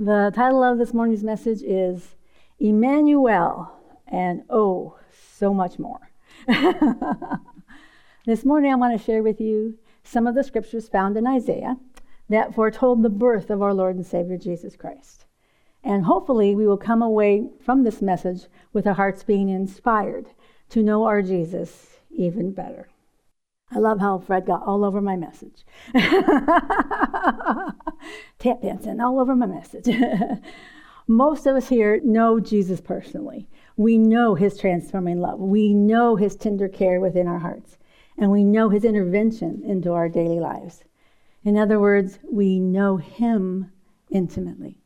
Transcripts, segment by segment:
The title of this morning's message is Emmanuel and oh, so much more. this morning I want to share with you some of the scriptures found in Isaiah that foretold the birth of our Lord and Savior Jesus Christ. And hopefully we will come away from this message with our hearts being inspired to know our Jesus even better. I love how Fred got all over my message. Tap dancing all over my message. Most of us here know Jesus personally. We know his transforming love. We know his tender care within our hearts. And we know his intervention into our daily lives. In other words, we know him intimately.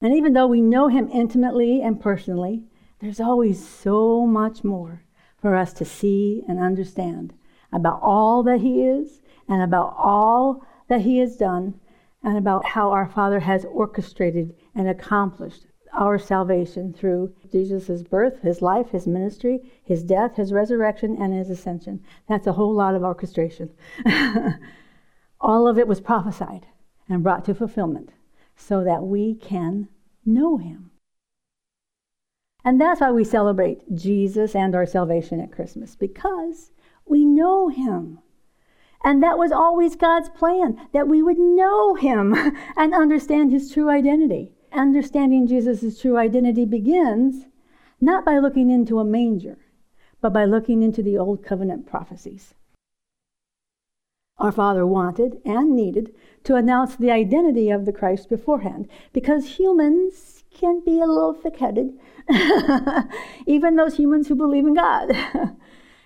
And even though we know him intimately and personally, there's always so much more for us to see and understand about all that He is and about all that He has done and about how our Father has orchestrated and accomplished our salvation through Jesus' birth, His life, His ministry, His death, His resurrection, and His ascension. That's a whole lot of orchestration. all of it was prophesied and brought to fulfillment so that we can know Him. And that's why we celebrate Jesus and our salvation at Christmas, because we know him. And that was always God's plan, that we would know him and understand his true identity. Understanding Jesus' true identity begins not by looking into a manger, but by looking into the Old Covenant prophecies. Our Father wanted and needed to announce the identity of the Christ beforehand because humans can be a little thick headed, even those humans who believe in God.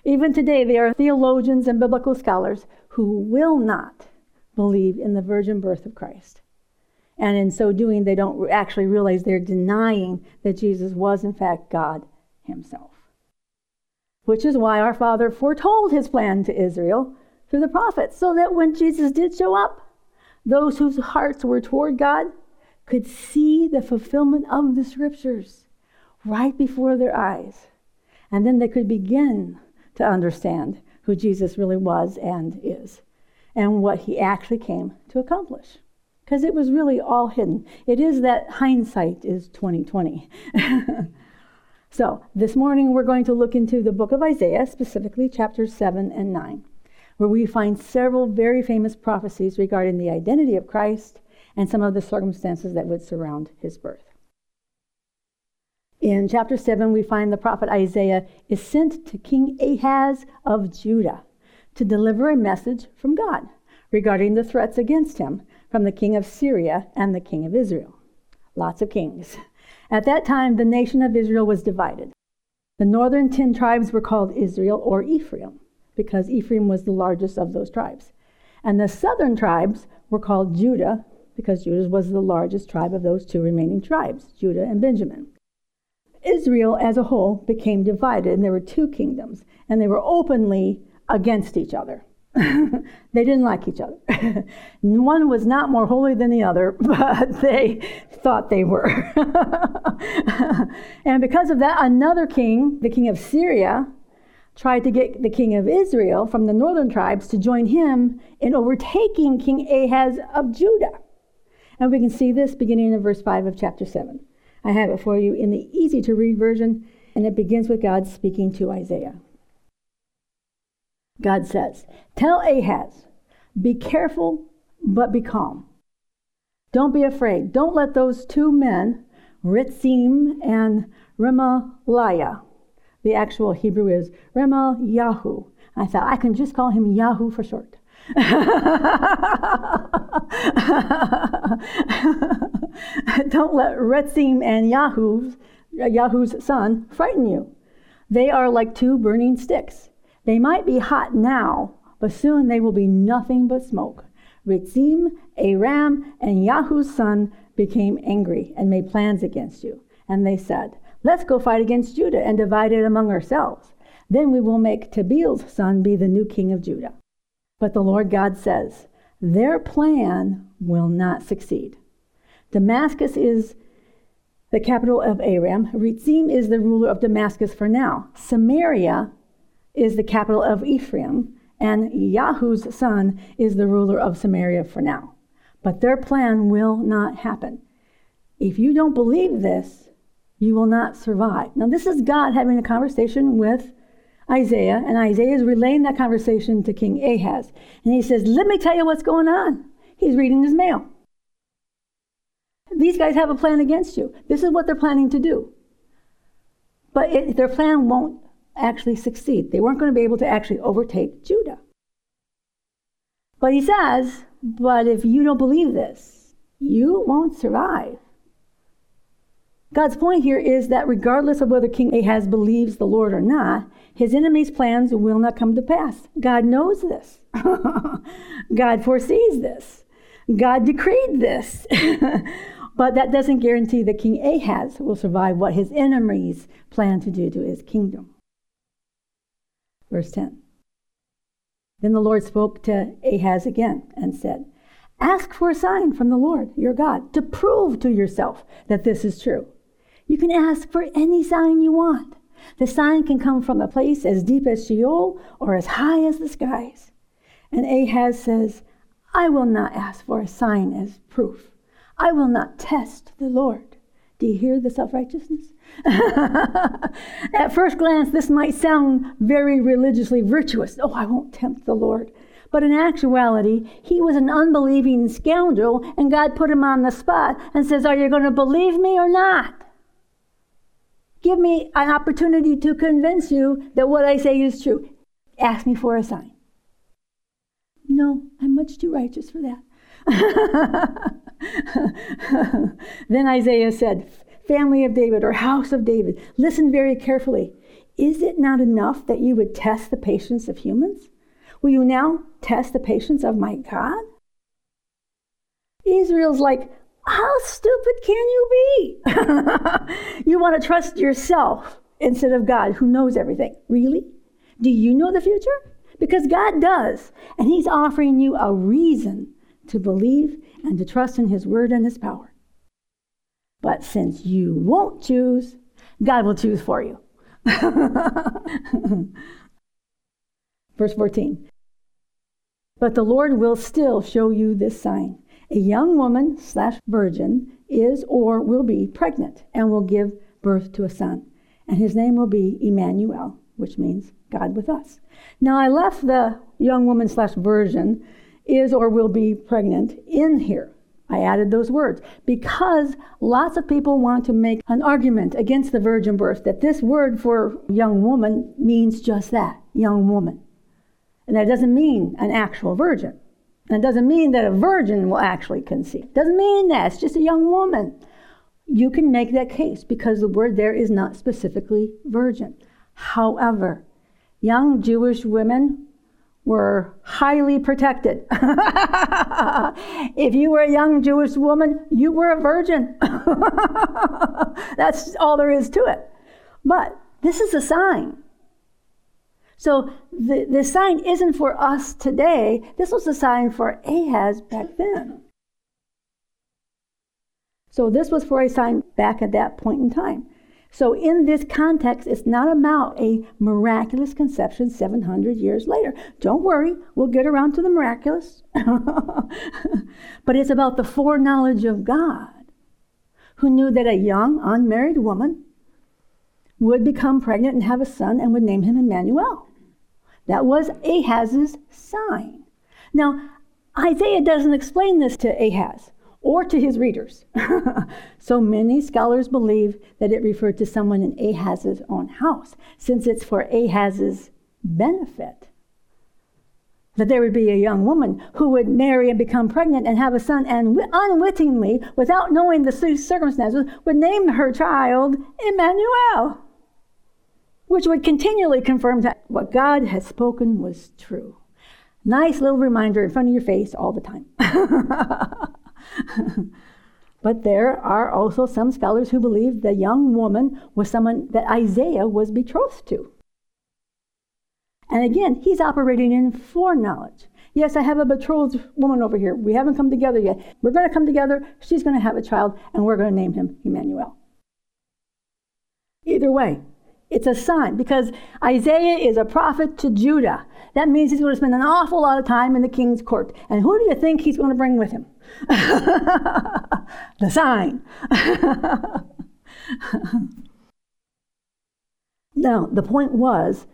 Even today, there are theologians and biblical scholars who will not believe in the virgin birth of Christ. And in so doing, they don't actually realize they're denying that Jesus was, in fact, God Himself. Which is why our Father foretold His plan to Israel through the prophets, so that when Jesus did show up, those whose hearts were toward God could see the fulfillment of the scriptures right before their eyes. And then they could begin to understand who Jesus really was and is and what he actually came to accomplish. Because it was really all hidden. It is that hindsight is 2020 so this morning we're going to look into the book of isaiah specifically chapters 7 and 9 where we find several very famous prophecies regarding the identity of christ and some of the circumstances that would surround his birth in chapter 7, we find the prophet Isaiah is sent to King Ahaz of Judah to deliver a message from God regarding the threats against him from the king of Syria and the king of Israel. Lots of kings. At that time, the nation of Israel was divided. The northern ten tribes were called Israel or Ephraim because Ephraim was the largest of those tribes. And the southern tribes were called Judah because Judah was the largest tribe of those two remaining tribes, Judah and Benjamin. Israel as a whole became divided, and there were two kingdoms, and they were openly against each other. they didn't like each other. One was not more holy than the other, but they thought they were. and because of that, another king, the king of Syria, tried to get the king of Israel from the northern tribes to join him in overtaking King Ahaz of Judah. And we can see this beginning in verse 5 of chapter 7. I have it for you in the easy to read version, and it begins with God speaking to Isaiah. God says, Tell Ahaz, be careful, but be calm. Don't be afraid. Don't let those two men, Ritzim and Remaliah, the actual Hebrew is Yahoo. I thought I can just call him Yahoo for short. Don't let Retzim and Yahoo's, Yahoo's son frighten you. They are like two burning sticks. They might be hot now, but soon they will be nothing but smoke. Ritzim, Aram, and Yahoo's son became angry and made plans against you. And they said, Let's go fight against Judah and divide it among ourselves. Then we will make Tabeel's son be the new king of Judah. But the Lord God says, their plan will not succeed. Damascus is the capital of Aram. Ritzim is the ruler of Damascus for now. Samaria is the capital of Ephraim. And Yahoo's son is the ruler of Samaria for now. But their plan will not happen. If you don't believe this, you will not survive. Now, this is God having a conversation with Isaiah, and Isaiah is relaying that conversation to King Ahaz. And he says, Let me tell you what's going on. He's reading his mail. These guys have a plan against you. This is what they're planning to do. But it, their plan won't actually succeed. They weren't going to be able to actually overtake Judah. But he says, But if you don't believe this, you won't survive. God's point here is that regardless of whether King Ahaz believes the Lord or not, his enemy's plans will not come to pass. God knows this. God foresees this. God decreed this. but that doesn't guarantee that King Ahaz will survive what his enemies plan to do to his kingdom. Verse 10. Then the Lord spoke to Ahaz again and said, Ask for a sign from the Lord your God to prove to yourself that this is true. You can ask for any sign you want. The sign can come from a place as deep as Sheol or as high as the skies. And Ahaz says, I will not ask for a sign as proof. I will not test the Lord. Do you hear the self righteousness? At first glance, this might sound very religiously virtuous. Oh, I won't tempt the Lord. But in actuality, he was an unbelieving scoundrel, and God put him on the spot and says, Are you going to believe me or not? Give me an opportunity to convince you that what I say is true. Ask me for a sign. No, I'm much too righteous for that. then Isaiah said, Family of David or house of David, listen very carefully. Is it not enough that you would test the patience of humans? Will you now test the patience of my God? Isaiah's like, how stupid can you be? you want to trust yourself instead of God who knows everything. Really? Do you know the future? Because God does. And He's offering you a reason to believe and to trust in His word and His power. But since you won't choose, God will choose for you. Verse 14. But the Lord will still show you this sign. A young woman slash virgin is or will be pregnant and will give birth to a son. And his name will be Emmanuel, which means God with us. Now, I left the young woman slash virgin is or will be pregnant in here. I added those words because lots of people want to make an argument against the virgin birth that this word for young woman means just that, young woman. And that doesn't mean an actual virgin. And it doesn't mean that a virgin will actually conceive. Doesn't mean that. It's just a young woman. You can make that case because the word there is not specifically virgin. However, young Jewish women were highly protected. if you were a young Jewish woman, you were a virgin. That's all there is to it. But this is a sign. So the, the sign isn't for us today. This was a sign for Ahaz back then. So this was for a sign back at that point in time. So in this context, it's not about a miraculous conception 700 years later. Don't worry, we'll get around to the miraculous. but it's about the foreknowledge of God, who knew that a young, unmarried woman would become pregnant and have a son and would name him Emmanuel. That was Ahaz's sign. Now, Isaiah doesn't explain this to Ahaz or to his readers. so many scholars believe that it referred to someone in Ahaz's own house, since it's for Ahaz's benefit. That there would be a young woman who would marry and become pregnant and have a son, and unwittingly, without knowing the circumstances, would name her child Emmanuel which would continually confirm that what God had spoken was true. Nice little reminder in front of your face all the time. but there are also some scholars who believe the young woman was someone that Isaiah was betrothed to. And again, he's operating in foreknowledge. Yes, I have a betrothed woman over here. We haven't come together yet. We're going to come together. She's going to have a child, and we're going to name him Emmanuel. Either way, it's a sign because Isaiah is a prophet to Judah. That means he's going to spend an awful lot of time in the king's court. And who do you think he's going to bring with him? the sign. now, the point was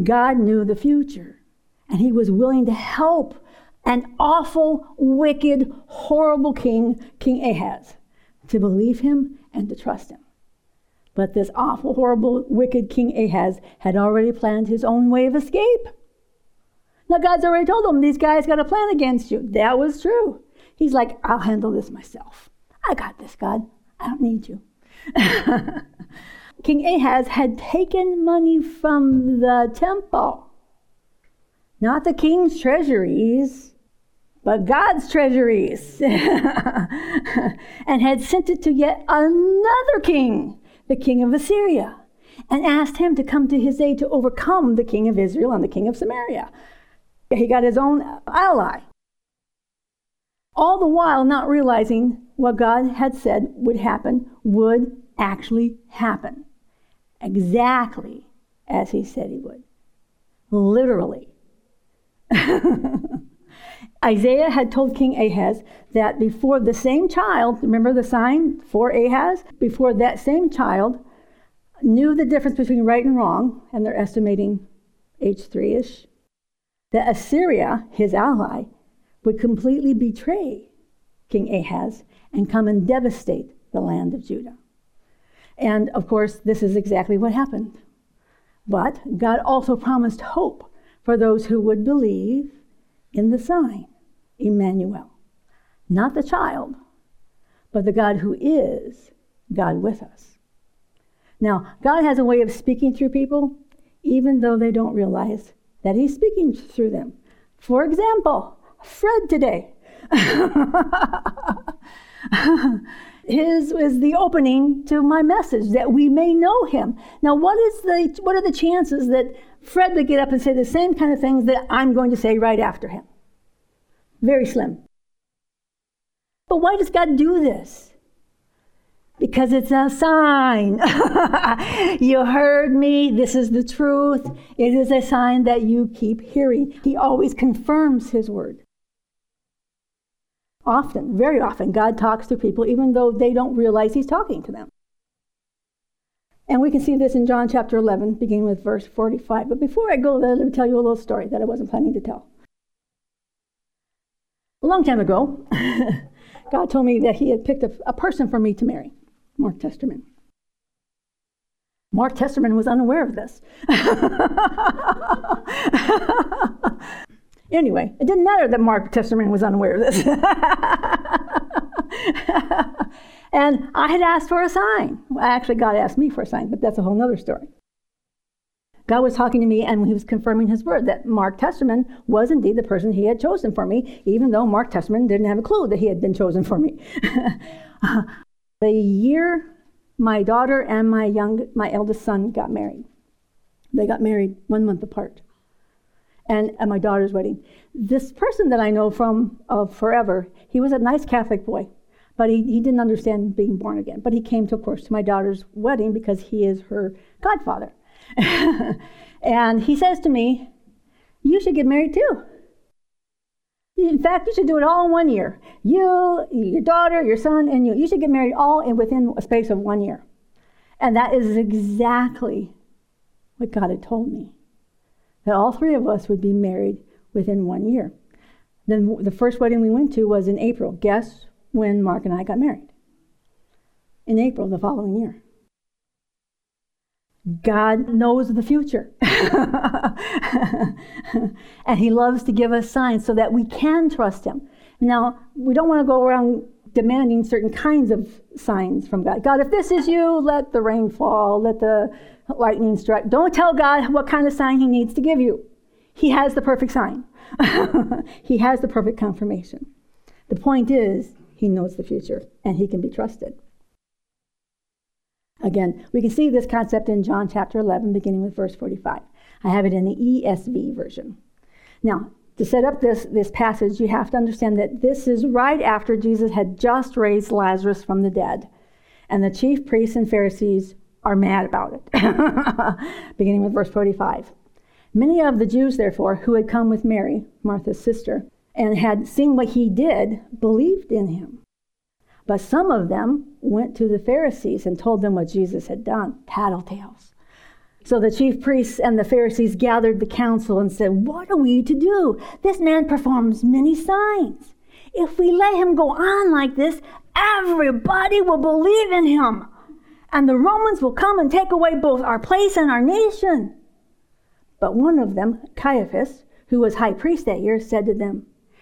God knew the future, and he was willing to help an awful, wicked, horrible king, King Ahaz, to believe him and to trust him. But this awful, horrible, wicked King Ahaz had already planned his own way of escape. Now, God's already told him, these guys got a plan against you. That was true. He's like, I'll handle this myself. I got this, God. I don't need you. King Ahaz had taken money from the temple, not the king's treasuries, but God's treasuries, and had sent it to yet another king, the king of Assyria, and asked him to come to his aid to overcome the king of Israel and the king of Samaria. He got his own ally. All the while not realizing what God had said would happen would actually happen. Exactly as he said he would. Literally. Isaiah had told King Ahaz that before the same child, remember the sign for Ahaz? Before that same child knew the difference between right and wrong, and they're estimating age three ish, that Assyria, his ally, would completely betray King Ahaz and come and devastate the land of Judah. And of course, this is exactly what happened. But God also promised hope for those who would believe in the sign, Emmanuel. Not the child, but the God who is God with us. Now, God has a way of speaking through people, even though they don't realize that He's speaking through them. For example, Fred today. His is the opening to my message that we may know him. Now, what is the what are the chances that Fred would get up and say the same kind of things that I'm going to say right after him? Very slim. But why does God do this? Because it's a sign. you heard me. This is the truth. It is a sign that you keep hearing. He always confirms his word. Often, very often, God talks to people even though they don't realize He's talking to them. And we can see this in John chapter 11, beginning with verse 45. But before I go there, let me tell you a little story that I wasn't planning to tell. A long time ago, God told me that He had picked a, a person for me to marry, Mark Testerman. Mark Testerman was unaware of this. Anyway, it didn't matter that Mark Testerman was unaware of this. and I had asked for a sign. Well, actually, God asked me for a sign, but that's a whole other story. God was talking to me and he was confirming his word that Mark Testerman was indeed the person he had chosen for me, even though Mark Testerman didn't have a clue that he had been chosen for me. the year my daughter and my young my eldest son got married. They got married one month apart and at my daughter's wedding. This person that I know from uh, forever, he was a nice Catholic boy, but he, he didn't understand being born again. But he came, to, of course, to my daughter's wedding because he is her godfather. and he says to me, You should get married too. In fact, you should do it all in one year. You, your daughter, your son, and you. You should get married all in within a space of one year. And that is exactly what God had told me that all three of us would be married within one year. Then the first wedding we went to was in April. Guess when Mark and I got married? In April of the following year. God knows the future. and He loves to give us signs so that we can trust Him. Now, we don't want to go around demanding certain kinds of signs from God. God, if this is you, let the rain fall, let the lightning strike. Don't tell God what kind of sign He needs to give you. He has the perfect sign, He has the perfect confirmation. The point is, He knows the future and He can be trusted. Again, we can see this concept in John chapter 11, beginning with verse 45. I have it in the ESV version. Now, to set up this, this passage, you have to understand that this is right after Jesus had just raised Lazarus from the dead. And the chief priests and Pharisees are mad about it. Beginning with verse 45. Many of the Jews, therefore, who had come with Mary, Martha's sister, and had seen what he did, believed in him. But some of them went to the Pharisees and told them what Jesus had done. Tattletales. So the chief priests and the Pharisees gathered the council and said, What are we to do? This man performs many signs. If we let him go on like this, everybody will believe in him. And the Romans will come and take away both our place and our nation. But one of them, Caiaphas, who was high priest that year, said to them,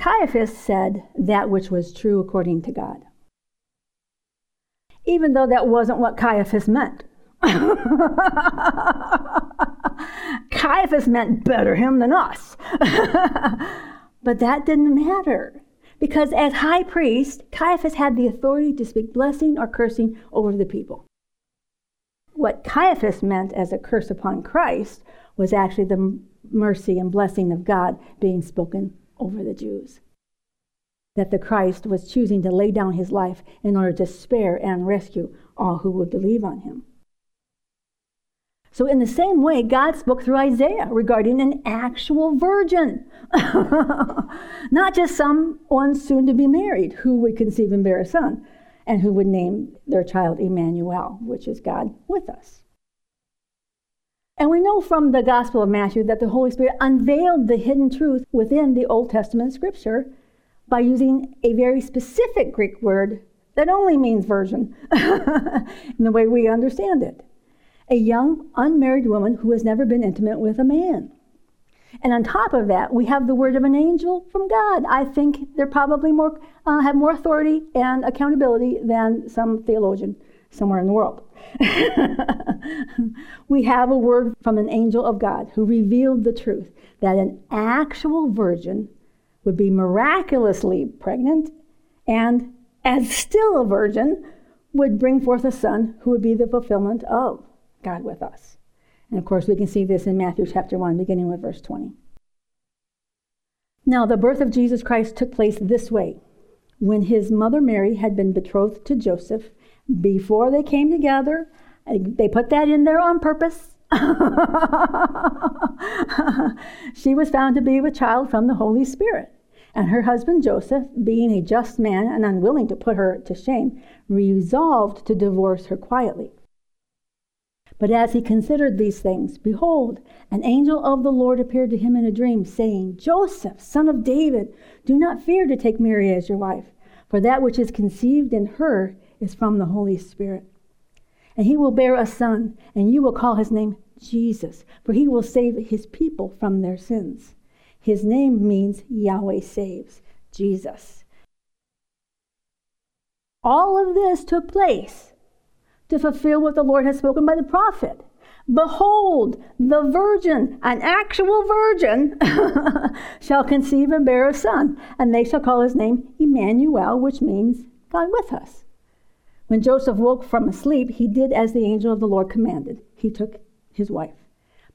Caiaphas said that which was true according to God even though that wasn't what Caiaphas meant. Caiaphas meant better him than us. but that didn't matter. Because as high priest, Caiaphas had the authority to speak blessing or cursing over the people. What Caiaphas meant as a curse upon Christ was actually the mercy and blessing of God being spoken over the Jews that the Christ was choosing to lay down his life in order to spare and rescue all who would believe on him. So, in the same way, God spoke through Isaiah regarding an actual virgin, not just someone soon to be married who would conceive and bear a son and who would name their child Emmanuel, which is God with us. And we know from the Gospel of Matthew that the Holy Spirit unveiled the hidden truth within the Old Testament scripture by using a very specific Greek word that only means virgin in the way we understand it. A young, unmarried woman who has never been intimate with a man. And on top of that, we have the word of an angel from God. I think they're probably more uh, have more authority and accountability than some theologian somewhere in the world. we have a word from an angel of God who revealed the truth that an actual virgin would be miraculously pregnant and, as still a virgin, would bring forth a son who would be the fulfillment of God with us. And of course, we can see this in Matthew chapter 1, beginning with verse 20. Now, the birth of Jesus Christ took place this way. When his mother Mary had been betrothed to Joseph, before they came together, they put that in there on purpose she was found to be with child from the Holy Spirit. And her husband Joseph, being a just man and unwilling to put her to shame, resolved to divorce her quietly. But as he considered these things, behold, an angel of the Lord appeared to him in a dream, saying, Joseph, son of David, do not fear to take Mary as your wife, for that which is conceived in her is from the Holy Spirit. And he will bear a son, and you will call his name Jesus, for he will save his people from their sins. His name means Yahweh saves, Jesus. All of this took place to fulfill what the Lord has spoken by the prophet. Behold, the virgin, an actual virgin, shall conceive and bear a son, and they shall call his name Emmanuel, which means God with us. When Joseph woke from sleep, he did as the angel of the Lord commanded. He took his wife.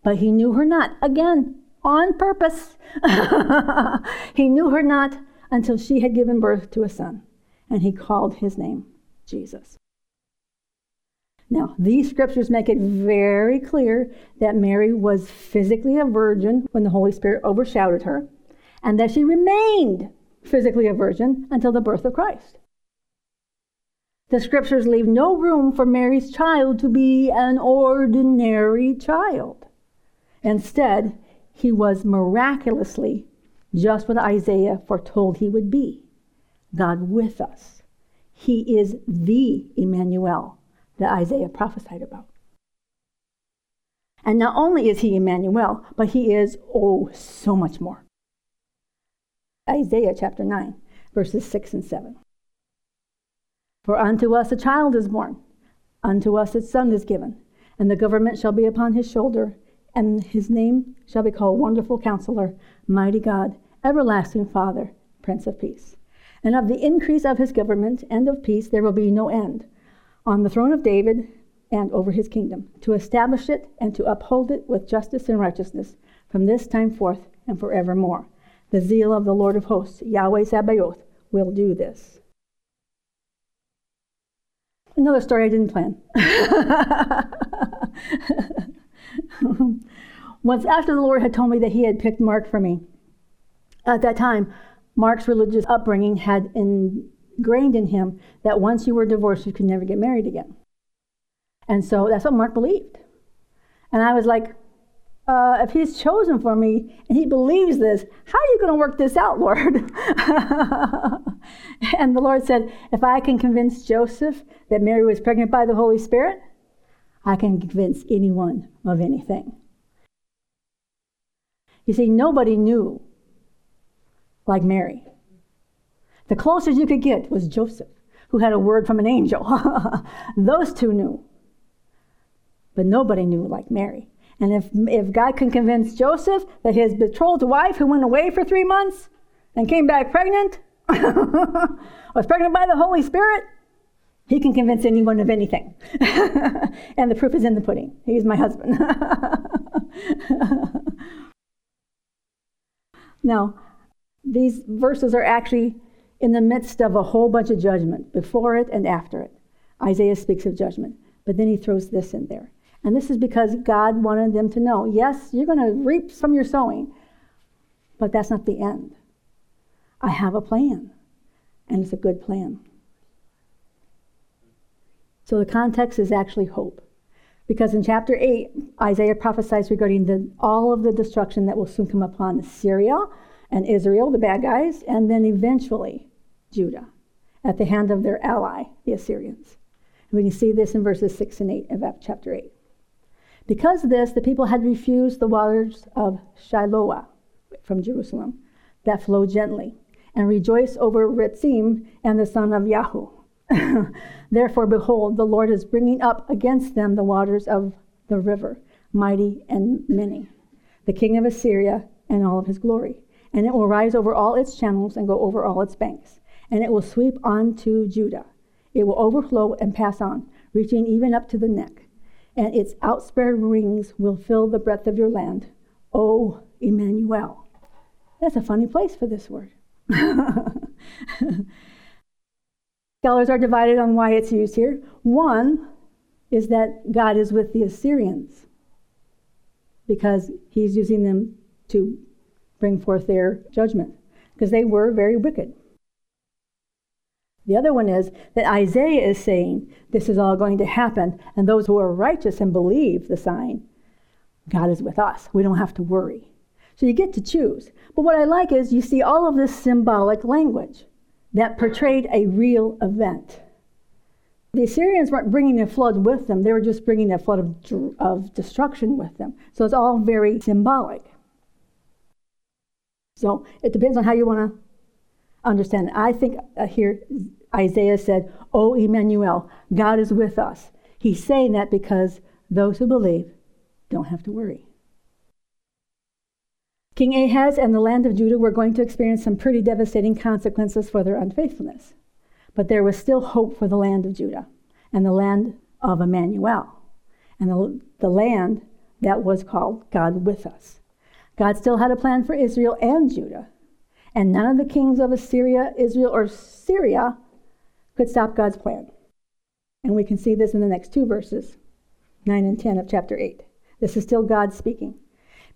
But he knew her not. Again, on purpose. he knew her not until she had given birth to a son, and he called his name Jesus. Now, these scriptures make it very clear that Mary was physically a virgin when the Holy Spirit overshadowed her, and that she remained physically a virgin until the birth of Christ. The scriptures leave no room for Mary's child to be an ordinary child. Instead, he was miraculously just what Isaiah foretold he would be God with us. He is the Emmanuel that Isaiah prophesied about. And not only is he Emmanuel, but he is, oh, so much more. Isaiah chapter 9, verses 6 and 7. For unto us a child is born, unto us a son is given, and the government shall be upon his shoulder, and his name shall be called Wonderful Counselor, Mighty God, Everlasting Father, Prince of Peace. And of the increase of his government and of peace there will be no end, on the throne of David and over his kingdom, to establish it and to uphold it with justice and righteousness from this time forth and forevermore. The zeal of the Lord of hosts, Yahweh Sabaoth, will do this. Another story I didn't plan. Once after the Lord had told me that he had picked Mark for me, at that time, Mark's religious upbringing had ingrained in him that once you were divorced, you could never get married again. And so that's what Mark believed. And I was like, uh, if he's chosen for me and he believes this, how are you going to work this out, Lord? and the Lord said, if I can convince Joseph that Mary was pregnant by the Holy Spirit, I can convince anyone of anything. You see, nobody knew like Mary. The closest you could get was Joseph, who had a word from an angel. Those two knew. But nobody knew like Mary. And if, if God can convince Joseph that his betrothed wife, who went away for three months and came back pregnant, was pregnant by the Holy Spirit, he can convince anyone of anything. and the proof is in the pudding. He's my husband. now, these verses are actually in the midst of a whole bunch of judgment, before it and after it. Isaiah speaks of judgment, but then he throws this in there. And this is because God wanted them to know yes, you're going to reap from your sowing, but that's not the end. I have a plan, and it's a good plan. So the context is actually hope. Because in chapter 8, Isaiah prophesies regarding the, all of the destruction that will soon come upon Syria and Israel, the bad guys, and then eventually Judah at the hand of their ally, the Assyrians. And we can see this in verses 6 and 8 of chapter 8. Because of this, the people had refused the waters of Shiloah from Jerusalem that flow gently, and rejoice over Ritzim and the son of Yahu. Therefore, behold, the Lord is bringing up against them the waters of the river, mighty and many, the king of Assyria and all of his glory. And it will rise over all its channels and go over all its banks. And it will sweep on to Judah. It will overflow and pass on, reaching even up to the neck and its outspread wings will fill the breadth of your land. O Emmanuel. That's a funny place for this word. Scholars are divided on why it's used here. One is that God is with the Assyrians because he's using them to bring forth their judgment because they were very wicked. The other one is that Isaiah is saying this is all going to happen, and those who are righteous and believe the sign, God is with us. We don't have to worry. So you get to choose. But what I like is you see all of this symbolic language that portrayed a real event. The Assyrians weren't bringing a flood with them, they were just bringing a flood of, of destruction with them. So it's all very symbolic. So it depends on how you want to understand. I think uh, here Isaiah said, O Emmanuel, God is with us. He's saying that because those who believe don't have to worry. King Ahaz and the land of Judah were going to experience some pretty devastating consequences for their unfaithfulness. But there was still hope for the land of Judah and the land of Emmanuel and the, the land that was called God with us. God still had a plan for Israel and Judah, and none of the kings of Assyria, Israel, or Syria could stop God's plan. And we can see this in the next two verses, 9 and 10 of chapter 8. This is still God speaking.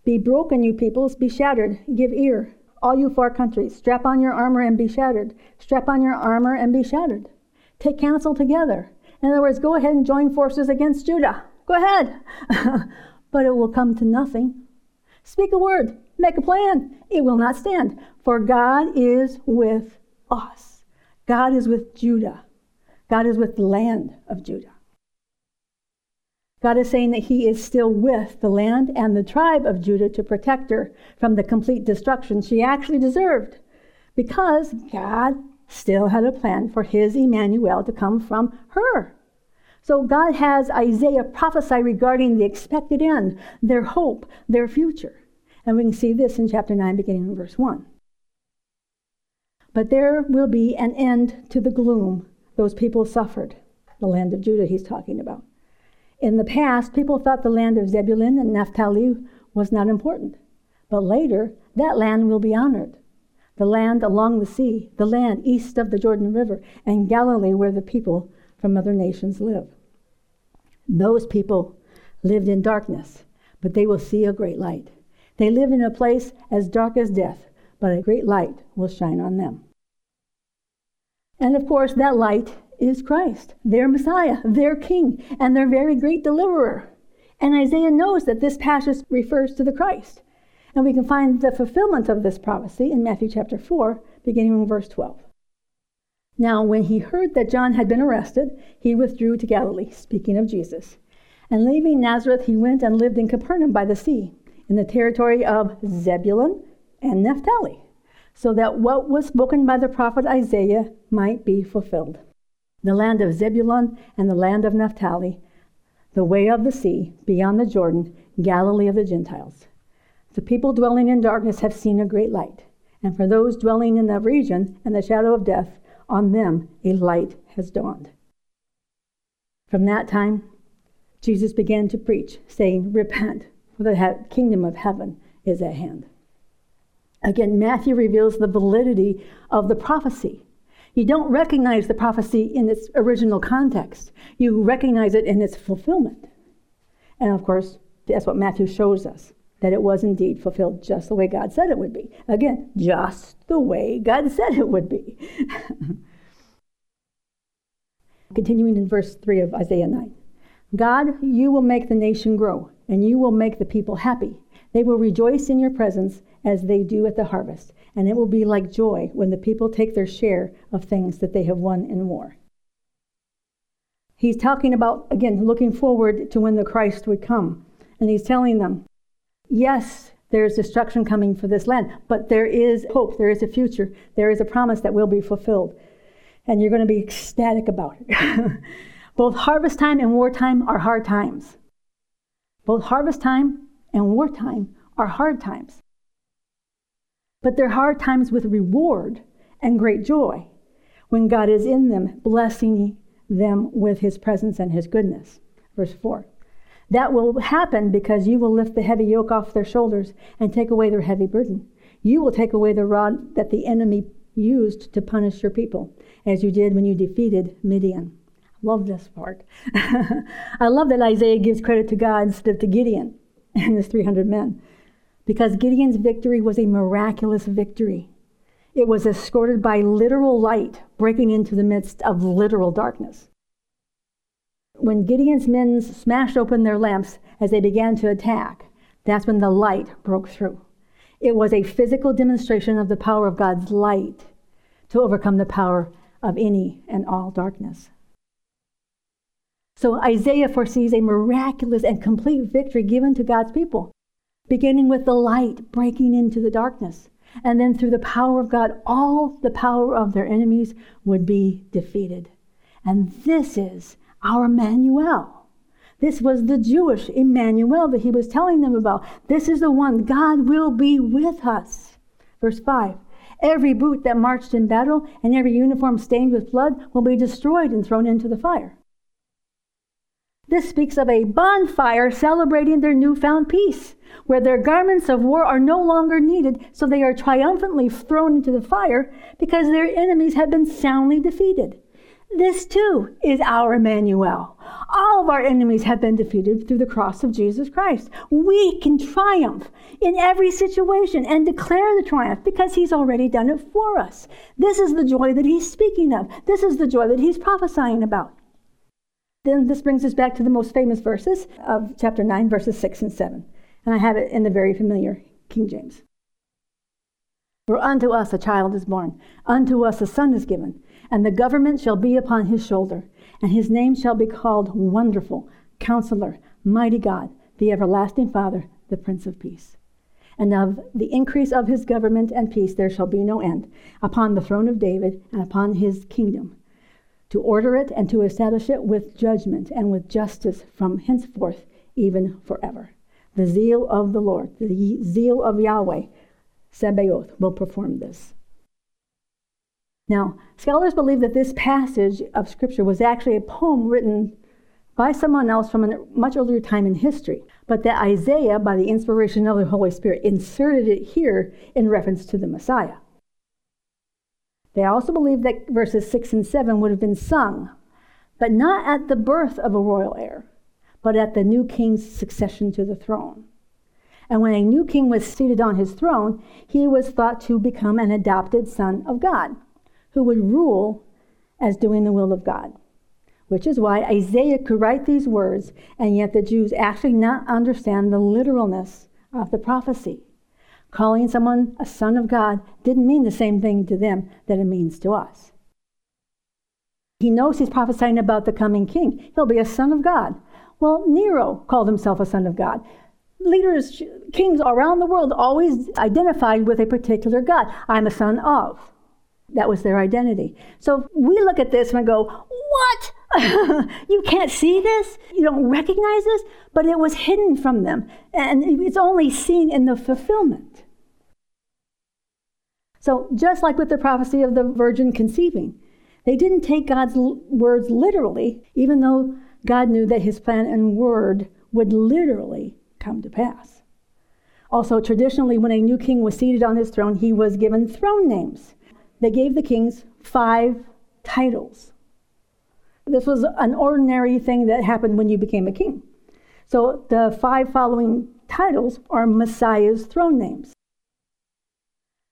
Be broken, you peoples, be shattered, give ear, all you far countries. Strap on your armor and be shattered. Strap on your armor and be shattered. Take counsel together. In other words, go ahead and join forces against Judah. Go ahead. but it will come to nothing. Speak a word, make a plan. It will not stand. For God is with us. God is with Judah. God is with the land of Judah. God is saying that He is still with the land and the tribe of Judah to protect her from the complete destruction she actually deserved because God still had a plan for His Emmanuel to come from her. So God has Isaiah prophesy regarding the expected end, their hope, their future. And we can see this in chapter 9, beginning in verse 1. But there will be an end to the gloom those people suffered. the land of Judah he's talking about. In the past, people thought the land of Zebulun and Naphtali was not important. But later, that land will be honored. The land along the sea, the land east of the Jordan River, and Galilee, where the people from other nations live. Those people lived in darkness, but they will see a great light. They live in a place as dark as death, but a great light will shine on them. And of course, that light is Christ, their Messiah, their King, and their very great deliverer. And Isaiah knows that this passage refers to the Christ. And we can find the fulfillment of this prophecy in Matthew chapter 4, beginning in verse 12. Now, when he heard that John had been arrested, he withdrew to Galilee, speaking of Jesus. And leaving Nazareth, he went and lived in Capernaum by the sea, in the territory of Zebulun and Naphtali, so that what was spoken by the prophet Isaiah might be fulfilled. The land of Zebulun and the land of Naphtali, the way of the sea, beyond the Jordan, Galilee of the Gentiles. The people dwelling in darkness have seen a great light, and for those dwelling in the region and the shadow of death, on them a light has dawned. From that time, Jesus began to preach, saying, Repent, for the kingdom of heaven is at hand. Again, Matthew reveals the validity of the prophecy. You don't recognize the prophecy in its original context, you recognize it in its fulfillment. And of course, that's what Matthew shows us that it was indeed fulfilled just the way God said it would be. Again, just the way God said it would be. Continuing in verse 3 of Isaiah 9 God, you will make the nation grow, and you will make the people happy. They will rejoice in your presence as they do at the harvest, and it will be like joy when the people take their share of things that they have won in war. He's talking about, again, looking forward to when the Christ would come. And he's telling them, yes, there's destruction coming for this land, but there is hope, there is a future, there is a promise that will be fulfilled. And you're going to be ecstatic about it. Both harvest time and wartime are hard times. Both harvest time and wartime are hard times. But they're hard times with reward and great joy when God is in them, blessing them with his presence and his goodness. Verse 4. That will happen because you will lift the heavy yoke off their shoulders and take away their heavy burden. You will take away the rod that the enemy used to punish your people, as you did when you defeated Midian. Love this part. I love that Isaiah gives credit to God instead of to Gideon and his 300 men, because Gideon's victory was a miraculous victory. It was escorted by literal light breaking into the midst of literal darkness. When Gideon's men smashed open their lamps as they began to attack, that's when the light broke through. It was a physical demonstration of the power of God's light to overcome the power of any and all darkness. So Isaiah foresees a miraculous and complete victory given to God's people, beginning with the light breaking into the darkness. And then through the power of God, all the power of their enemies would be defeated. And this is our Emmanuel. This was the Jewish Emmanuel that he was telling them about. This is the one, God will be with us. Verse 5 Every boot that marched in battle and every uniform stained with blood will be destroyed and thrown into the fire. This speaks of a bonfire celebrating their newfound peace, where their garments of war are no longer needed, so they are triumphantly thrown into the fire because their enemies have been soundly defeated. This too is our Emmanuel. All of our enemies have been defeated through the cross of Jesus Christ. We can triumph in every situation and declare the triumph because he's already done it for us. This is the joy that he's speaking of. This is the joy that he's prophesying about. Then this brings us back to the most famous verses of chapter 9, verses 6 and 7. And I have it in the very familiar King James. For unto us a child is born, unto us a son is given and the government shall be upon his shoulder, and his name shall be called Wonderful, Counselor, Mighty God, the Everlasting Father, the Prince of Peace. And of the increase of his government and peace there shall be no end, upon the throne of David and upon his kingdom, to order it and to establish it with judgment and with justice from henceforth, even forever. The zeal of the Lord, the zeal of Yahweh, Sabaoth, will perform this. Now, scholars believe that this passage of Scripture was actually a poem written by someone else from a much earlier time in history, but that Isaiah, by the inspiration of the Holy Spirit, inserted it here in reference to the Messiah. They also believe that verses 6 and 7 would have been sung, but not at the birth of a royal heir, but at the new king's succession to the throne. And when a new king was seated on his throne, he was thought to become an adopted son of God, who would rule as doing the will of God. Which is why Isaiah could write these words, and yet the Jews actually not understand the literalness of the prophecy. Calling someone a son of God didn't mean the same thing to them that it means to us. He knows he's prophesying about the coming king. He'll be a son of God. Well, Nero called himself a son of God leaders, kings around the world always identified with a particular God. I'm a son of. That was their identity. So we look at this and go, What? you can't see this? You don't recognize this? But it was hidden from them. And it's only seen in the fulfillment. So, just like with the prophecy of the virgin conceiving, they didn't take God's words literally, even though God knew that his plan and word would literally come to pass. Also, traditionally, when a new king was seated on his throne, he was given throne names. They gave the kings five titles. This was an ordinary thing that happened when you became a king. So the five following titles are Messiah's throne names.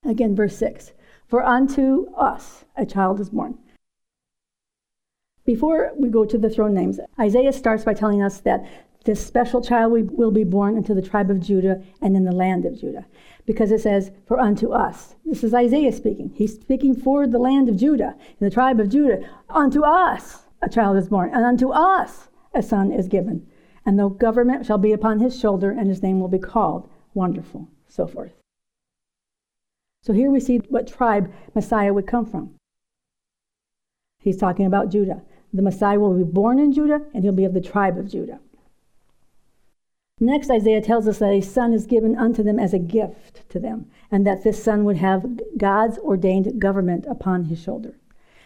Again, verse 6 For unto us a child is born. Before we go to the throne names, Isaiah starts by telling us that this special child will be born into the tribe of Judah and in the land of Judah. Because it says, For unto us. This is Isaiah speaking. He's speaking for the land of Judah, in the tribe of Judah. Unto us a child is born, and unto us a son is given. And the government shall be upon his shoulder, and his name will be called Wonderful. So forth. So here we see what tribe Messiah would come from. He's talking about Judah. The Messiah will be born in Judah, and he'll be of the tribe of Judah. Next, Isaiah tells us that a son is given unto them as a gift to them, and that this son would have God's ordained government upon his shoulder.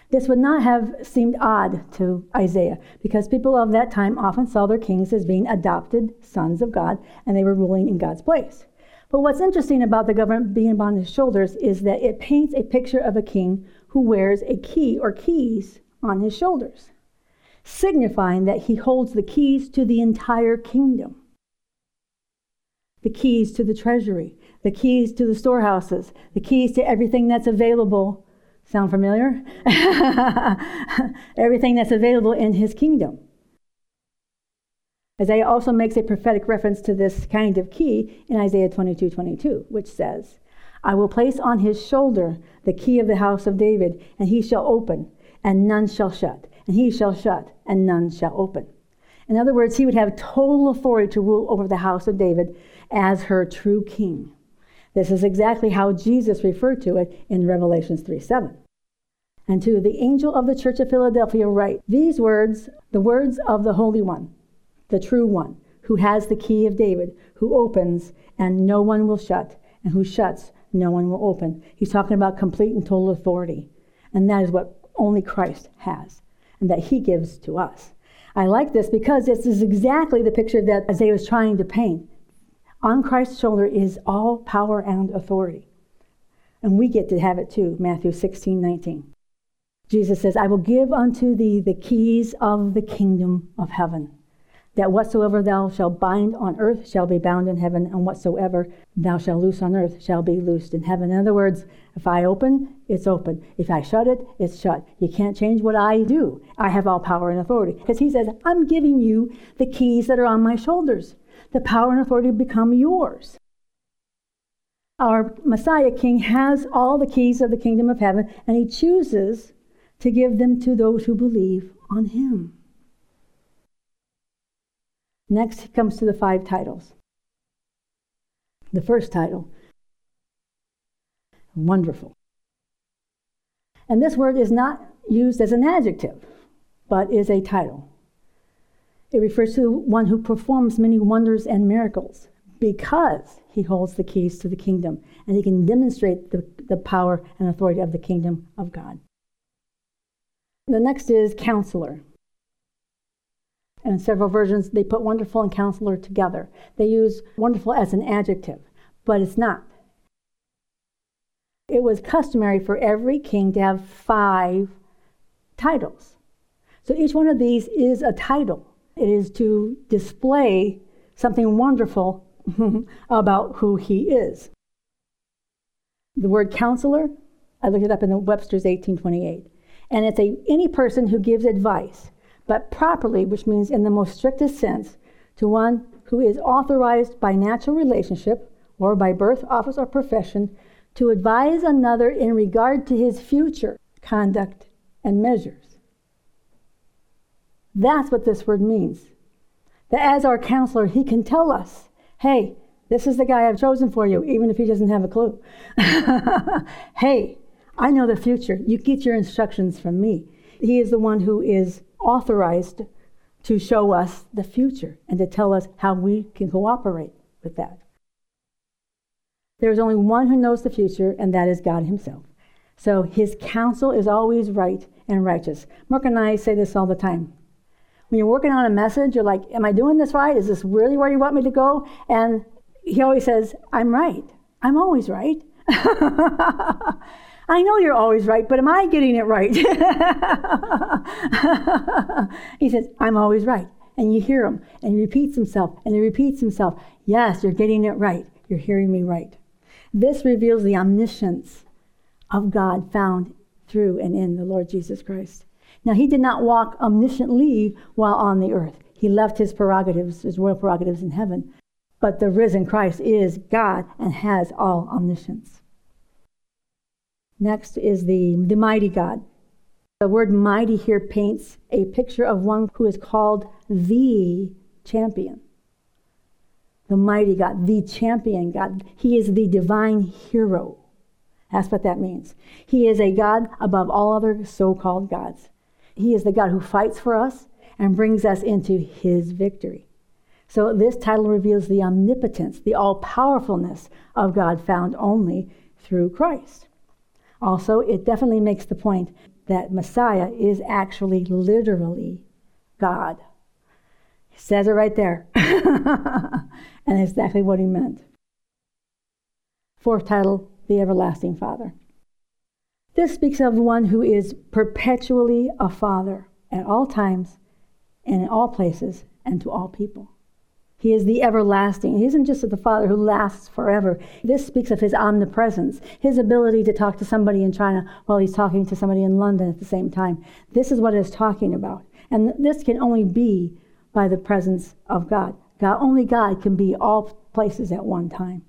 This would not have seemed odd to Isaiah, because people of that time often saw their kings as being adopted sons of God, and they were ruling in God's place. But what's interesting about the government being upon his shoulders is that it paints a picture of a king who wears a key or keys on his shoulders, signifying that he holds the keys to the entire kingdom the keys to the treasury, the keys to the storehouses, the keys to everything that's available. Sound familiar? everything that's available in his kingdom. Isaiah also makes a prophetic reference to this kind of key in Isaiah 22 22, which says, I will place on his shoulder the key of the house of David, and he shall open, and none shall shut, and he shall shut, and none shall open. In other words, he would have total authority to rule over the house of David as her true king. This is exactly how Jesus referred to it in Revelations 3 7. And to the angel of the church of Philadelphia, write these words, the words of the Holy One, the true one, who has the key of David, who opens and no one will shut, and who shuts, no one will open. He's talking about complete and total authority. And that is what only Christ has, and that he gives to us. I like this because this is exactly the picture that Isaiah was trying to paint. On Christ's shoulder is all power and authority. And we get to have it too, Matthew 16, 19. Jesus says, I will give unto thee the keys of the kingdom of heaven, that whatsoever thou shalt bind on earth shall be bound in heaven, and whatsoever thou shalt loose on earth shall be loosed in heaven. In other words, if I open, it's open. If I shut it, it's shut. You can't change what I do. I have all power and authority. Because he says, I'm giving you the keys that are on my shoulders the power and authority become yours. Our Messiah King has all the keys of the kingdom of heaven, and he chooses to give them to those who believe on him. Next, he comes to the five titles. The first title, wonderful. And this word is not used as an adjective, but is a title. It refers to one who performs many wonders and miracles because he holds the keys to the kingdom and he can demonstrate the, the power and authority of the kingdom of God. The next is counselor. And several versions, they put wonderful and counselor together. They use wonderful as an adjective, but it's not. It was customary for every king to have five titles. So each one of these is a title. It is to display something wonderful about who he is. The word counselor, I looked it up in the Webster's 1828, and it's a any person who gives advice, but properly, which means in the most strictest sense, to one who is authorized by natural relationship or by birth, office, or profession to advise another in regard to his future conduct and measures. That's what this word means. That as our counselor, he can tell us, hey, this is the guy I've chosen for you, even if he doesn't have a clue. hey, I know the future. You get your instructions from me. He is the one who is authorized to show us the future and to tell us how we can cooperate with that. There is only one who knows the future, and that is God Himself. So His counsel is always right and righteous. Mark and I say this all the time. When you're working on a message, you're like, Am I doing this right? Is this really where you want me to go? And he always says, I'm right. I'm always right. I know you're always right, but am I getting it right? he says, I'm always right. And you hear him, and he repeats himself, and he repeats himself. Yes, you're getting it right. You're hearing me right. This reveals the omniscience of God found through and in the Lord Jesus Christ. Now, he did not walk omnisciently while on the earth. He left his prerogatives, his royal prerogatives in heaven. But the risen Christ is God and has all omniscience. Next is the, the mighty God. The word mighty here paints a picture of one who is called the champion. The mighty God, the champion God. He is the divine hero. That's what that means. He is a God above all other so called gods. He is the God who fights for us and brings us into his victory. So this title reveals the omnipotence, the all powerfulness of God found only through Christ. Also, it definitely makes the point that Messiah is actually literally God. He says it right there. and exactly what he meant. Fourth title, the everlasting Father. This speaks of one who is perpetually a father at all times and in all places and to all people. He is the everlasting. He isn't just the Father who lasts forever. This speaks of his omnipresence, his ability to talk to somebody in China while he's talking to somebody in London at the same time. This is what it's talking about. And this can only be by the presence of God. God only God can be all places at one time.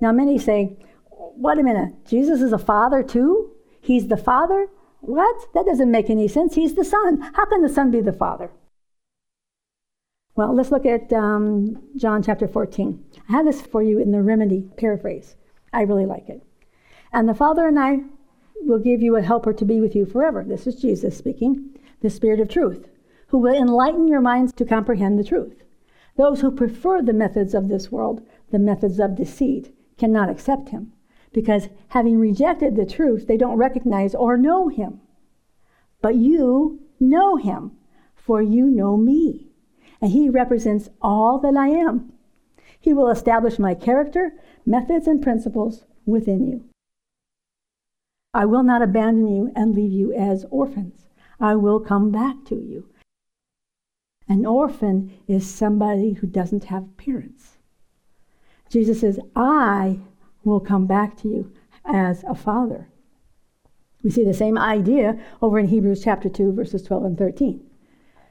Now many say, wait a minute, Jesus is a father too? He's the father? What? That doesn't make any sense. He's the son. How can the son be the father? Well, let's look at um, John chapter 14. I have this for you in the remedy paraphrase. I really like it. And the Father and I will give you a helper to be with you forever. This is Jesus speaking, the Spirit of truth, who will enlighten your minds to comprehend the truth. Those who prefer the methods of this world, the methods of deceit, cannot accept him, because having rejected the truth, they don't recognize or know him. But you know him, for you know me and He represents all that I am. He will establish my character, methods, and principles within you. I will not abandon you and leave you as orphans. I will come back to you. An orphan is somebody who doesn't have parents. Jesus says, I will come back to you as a father. We see the same idea over in Hebrews chapter 2, verses 12 and 13.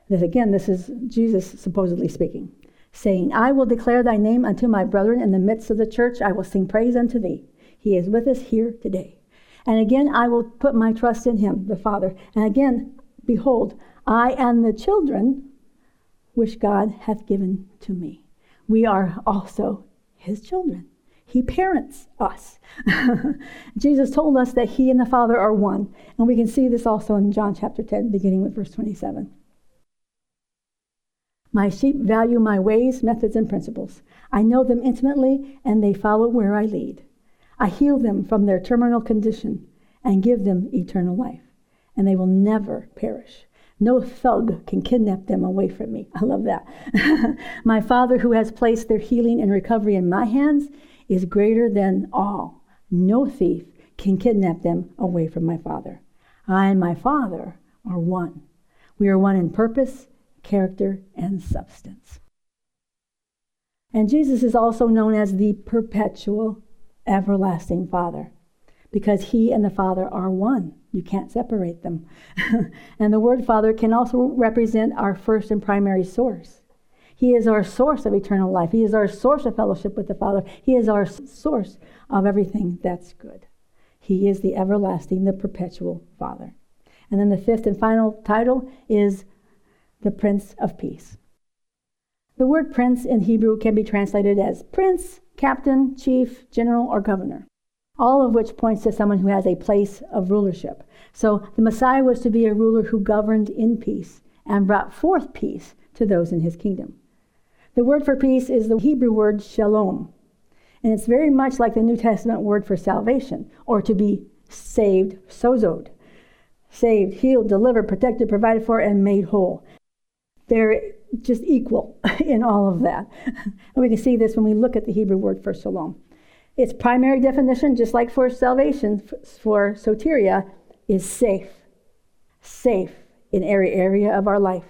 This again, this is Jesus supposedly speaking, saying, I will declare thy name unto my brethren in the midst of the church. I will sing praise unto thee. He is with us here today. And again, I will put my trust in him, the Father. And again, behold, I and the children which God hath given to me. We are also his children. He parents us. Jesus told us that he and the Father are one. And we can see this also in John chapter 10, beginning with verse 27. My sheep value my ways, methods, and principles. I know them intimately, and they follow where I lead. I heal them from their terminal condition and give them eternal life. and they will never perish. No thug can kidnap them away from me. I love that. my Father, who has placed their healing and recovery in my hands, is greater than all. No thief can kidnap them away from my Father. I and my Father are one. We are one in purpose, character, and substance. And Jesus is also known as the perpetual, everlasting Father because he and the Father are one. You can't separate them. and the word Father can also represent our first and primary source. He is our source of eternal life. He is our source of fellowship with the Father. He is our source of everything that's good. He is the everlasting, the perpetual Father. And then the fifth and final title is the Prince of Peace. The word prince in Hebrew can be translated as prince, captain, chief, general, or governor, all of which points to someone who has a place of rulership. So the Messiah was to be a ruler who governed in peace and brought forth peace to those in his kingdom. The word for peace is the Hebrew word shalom, and it's very much like the New Testament word for salvation or to be saved, sozo. Saved, healed, delivered, protected, provided for, and made whole. They're just equal in all of that. And we can see this when we look at the Hebrew word for shalom. Its primary definition, just like for salvation, for soteria, is safe. Safe in every area of our life.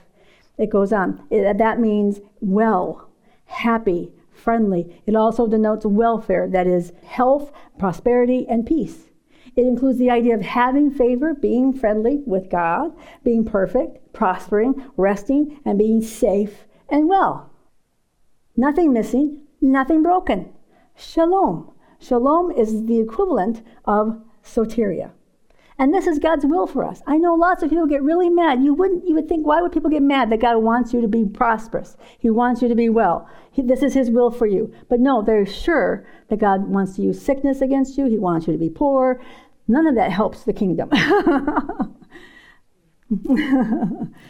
It goes on. It, that means well, happy, friendly. It also denotes welfare, that is, health, prosperity, and peace. It includes the idea of having favor, being friendly with God, being perfect, prospering, resting, and being safe and well. Nothing missing, nothing broken. Shalom. Shalom is the equivalent of soteria. And this is God's will for us. I know lots of people get really mad. You wouldn't you would think why would people get mad that God wants you to be prosperous? He wants you to be well. He, this is his will for you. But no, they're sure that God wants to use sickness against you. He wants you to be poor. None of that helps the kingdom.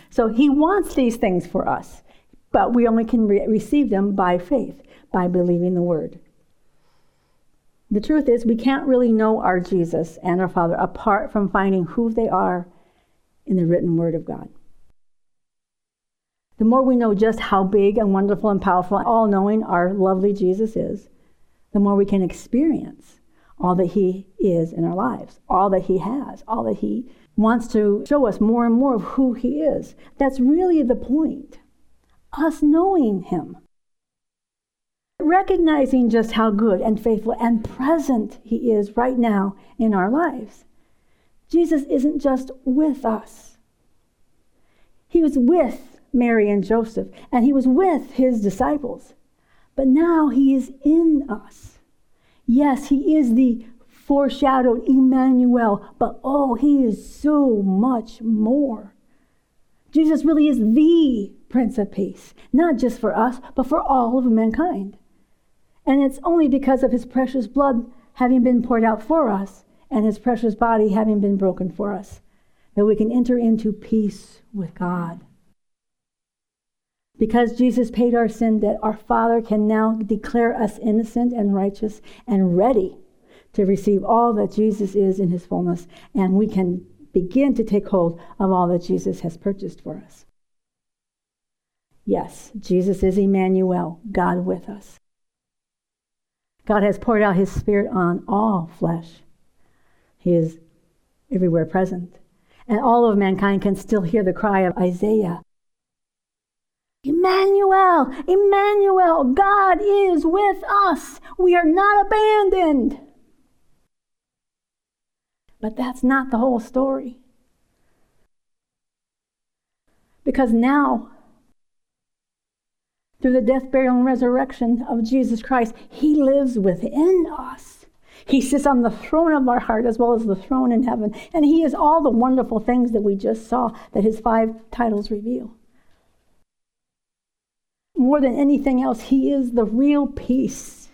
so he wants these things for us, but we only can re- receive them by faith, by believing the word. The truth is, we can't really know our Jesus and our Father apart from finding who they are in the written word of God. The more we know just how big and wonderful and powerful, and all knowing our lovely Jesus is, the more we can experience all that He is in our lives, all that He has, all that He wants to show us more and more of who He is. That's really the point. Us knowing Him. Recognizing just how good and faithful and present He is right now in our lives. Jesus isn't just with us, He was with Mary and Joseph, and He was with His disciples. But now He is in us. Yes, he is the foreshadowed Emmanuel, but oh, he is so much more. Jesus really is the Prince of Peace, not just for us, but for all of mankind. And it's only because of his precious blood having been poured out for us and his precious body having been broken for us that we can enter into peace with God. Because Jesus paid our sin debt, our Father can now declare us innocent and righteous and ready to receive all that Jesus is in his fullness, and we can begin to take hold of all that Jesus has purchased for us. Yes, Jesus is Emmanuel, God with us. God has poured out his Spirit on all flesh. He is everywhere present. And all of mankind can still hear the cry of Isaiah Emmanuel, Emmanuel, God is with us. We are not abandoned. But that's not the whole story. Because now, through the death, burial, and resurrection of Jesus Christ, He lives within us. He sits on the throne of our heart as well as the throne in heaven. And He is all the wonderful things that we just saw that His five titles reveal more than anything else, He is the real peace.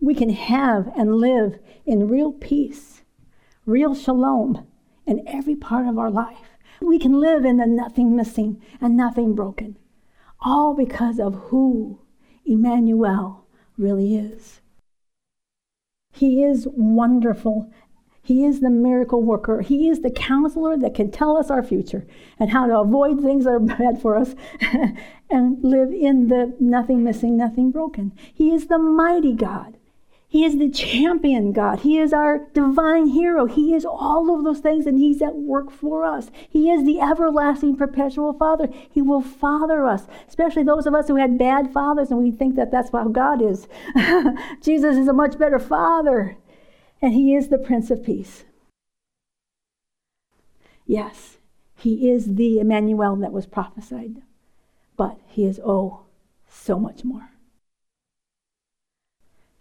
We can have and live in real peace, real shalom in every part of our life. We can live in the nothing missing and nothing broken, all because of who Emmanuel really is. He is wonderful. He is the miracle worker. He is the counselor that can tell us our future and how to avoid things that are bad for us and live in the nothing missing, nothing broken. He is the mighty God. He is the champion God. He is our divine hero. He is all of those things, and He's at work for us. He is the everlasting, perpetual Father. He will father us, especially those of us who had bad fathers and we think that that's how God is. Jesus is a much better Father, and He is the Prince of Peace. Yes, He is the Emmanuel that was prophesied, but He is, oh, so much more.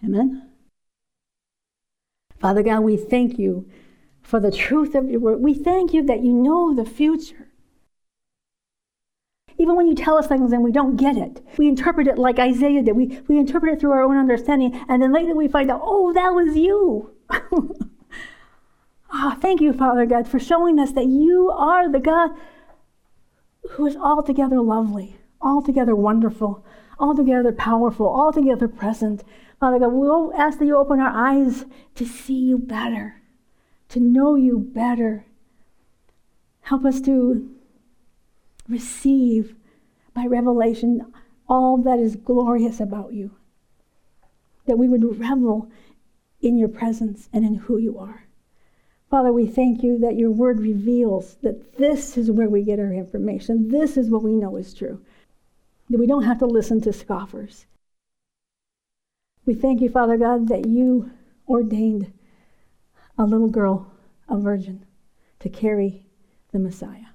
Amen. Father God, we thank you for the truth of your word. We thank you that you know the future. Even when you tell us things and we don't get it, we interpret it like Isaiah did. We, we interpret it through our own understanding, and then later we find out, oh, that was you. ah, thank you, Father God, for showing us that you are the God who is altogether lovely, altogether wonderful, altogether powerful, altogether present, Father God, we'll ask that you open our eyes to see you better, to know you better. Help us to receive by revelation all that is glorious about you. That we would revel in your presence and in who you are. Father, we thank you that your word reveals that this is where we get our information. This is what we know is true. That we don't have to listen to scoffers. We thank you, Father God, that you ordained a little girl, a virgin, to carry the Messiah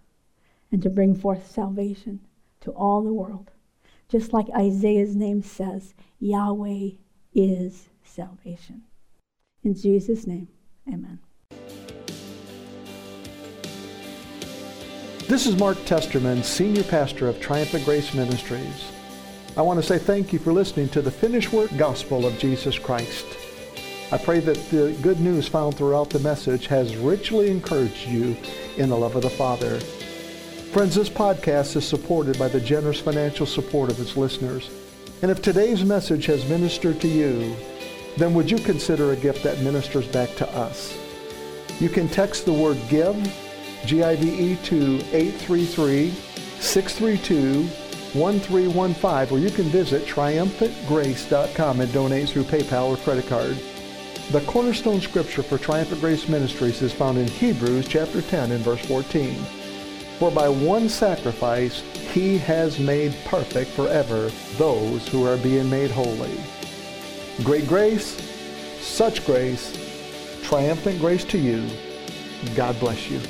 and to bring forth salvation to all the world. Just like Isaiah's name says, Yahweh is salvation. In Jesus' name, amen. This is Mark Testerman, Senior Pastor of Triumphant Grace Ministries. I want to say thank you for listening to the finished work gospel of Jesus Christ. I pray that the good news found throughout the message has richly encouraged you in the love of the Father. Friends, this podcast is supported by the generous financial support of its listeners. And if today's message has ministered to you, then would you consider a gift that ministers back to us? You can text the word GIVE, G-I-V-E, to 833 632 1315, or you can visit triumphantgrace.com and donate through PayPal or credit card. The cornerstone scripture for Triumphant Grace Ministries is found in Hebrews chapter 10 and verse 14. For by one sacrifice he has made perfect forever those who are being made holy. Great grace, such grace, triumphant grace to you. God bless you.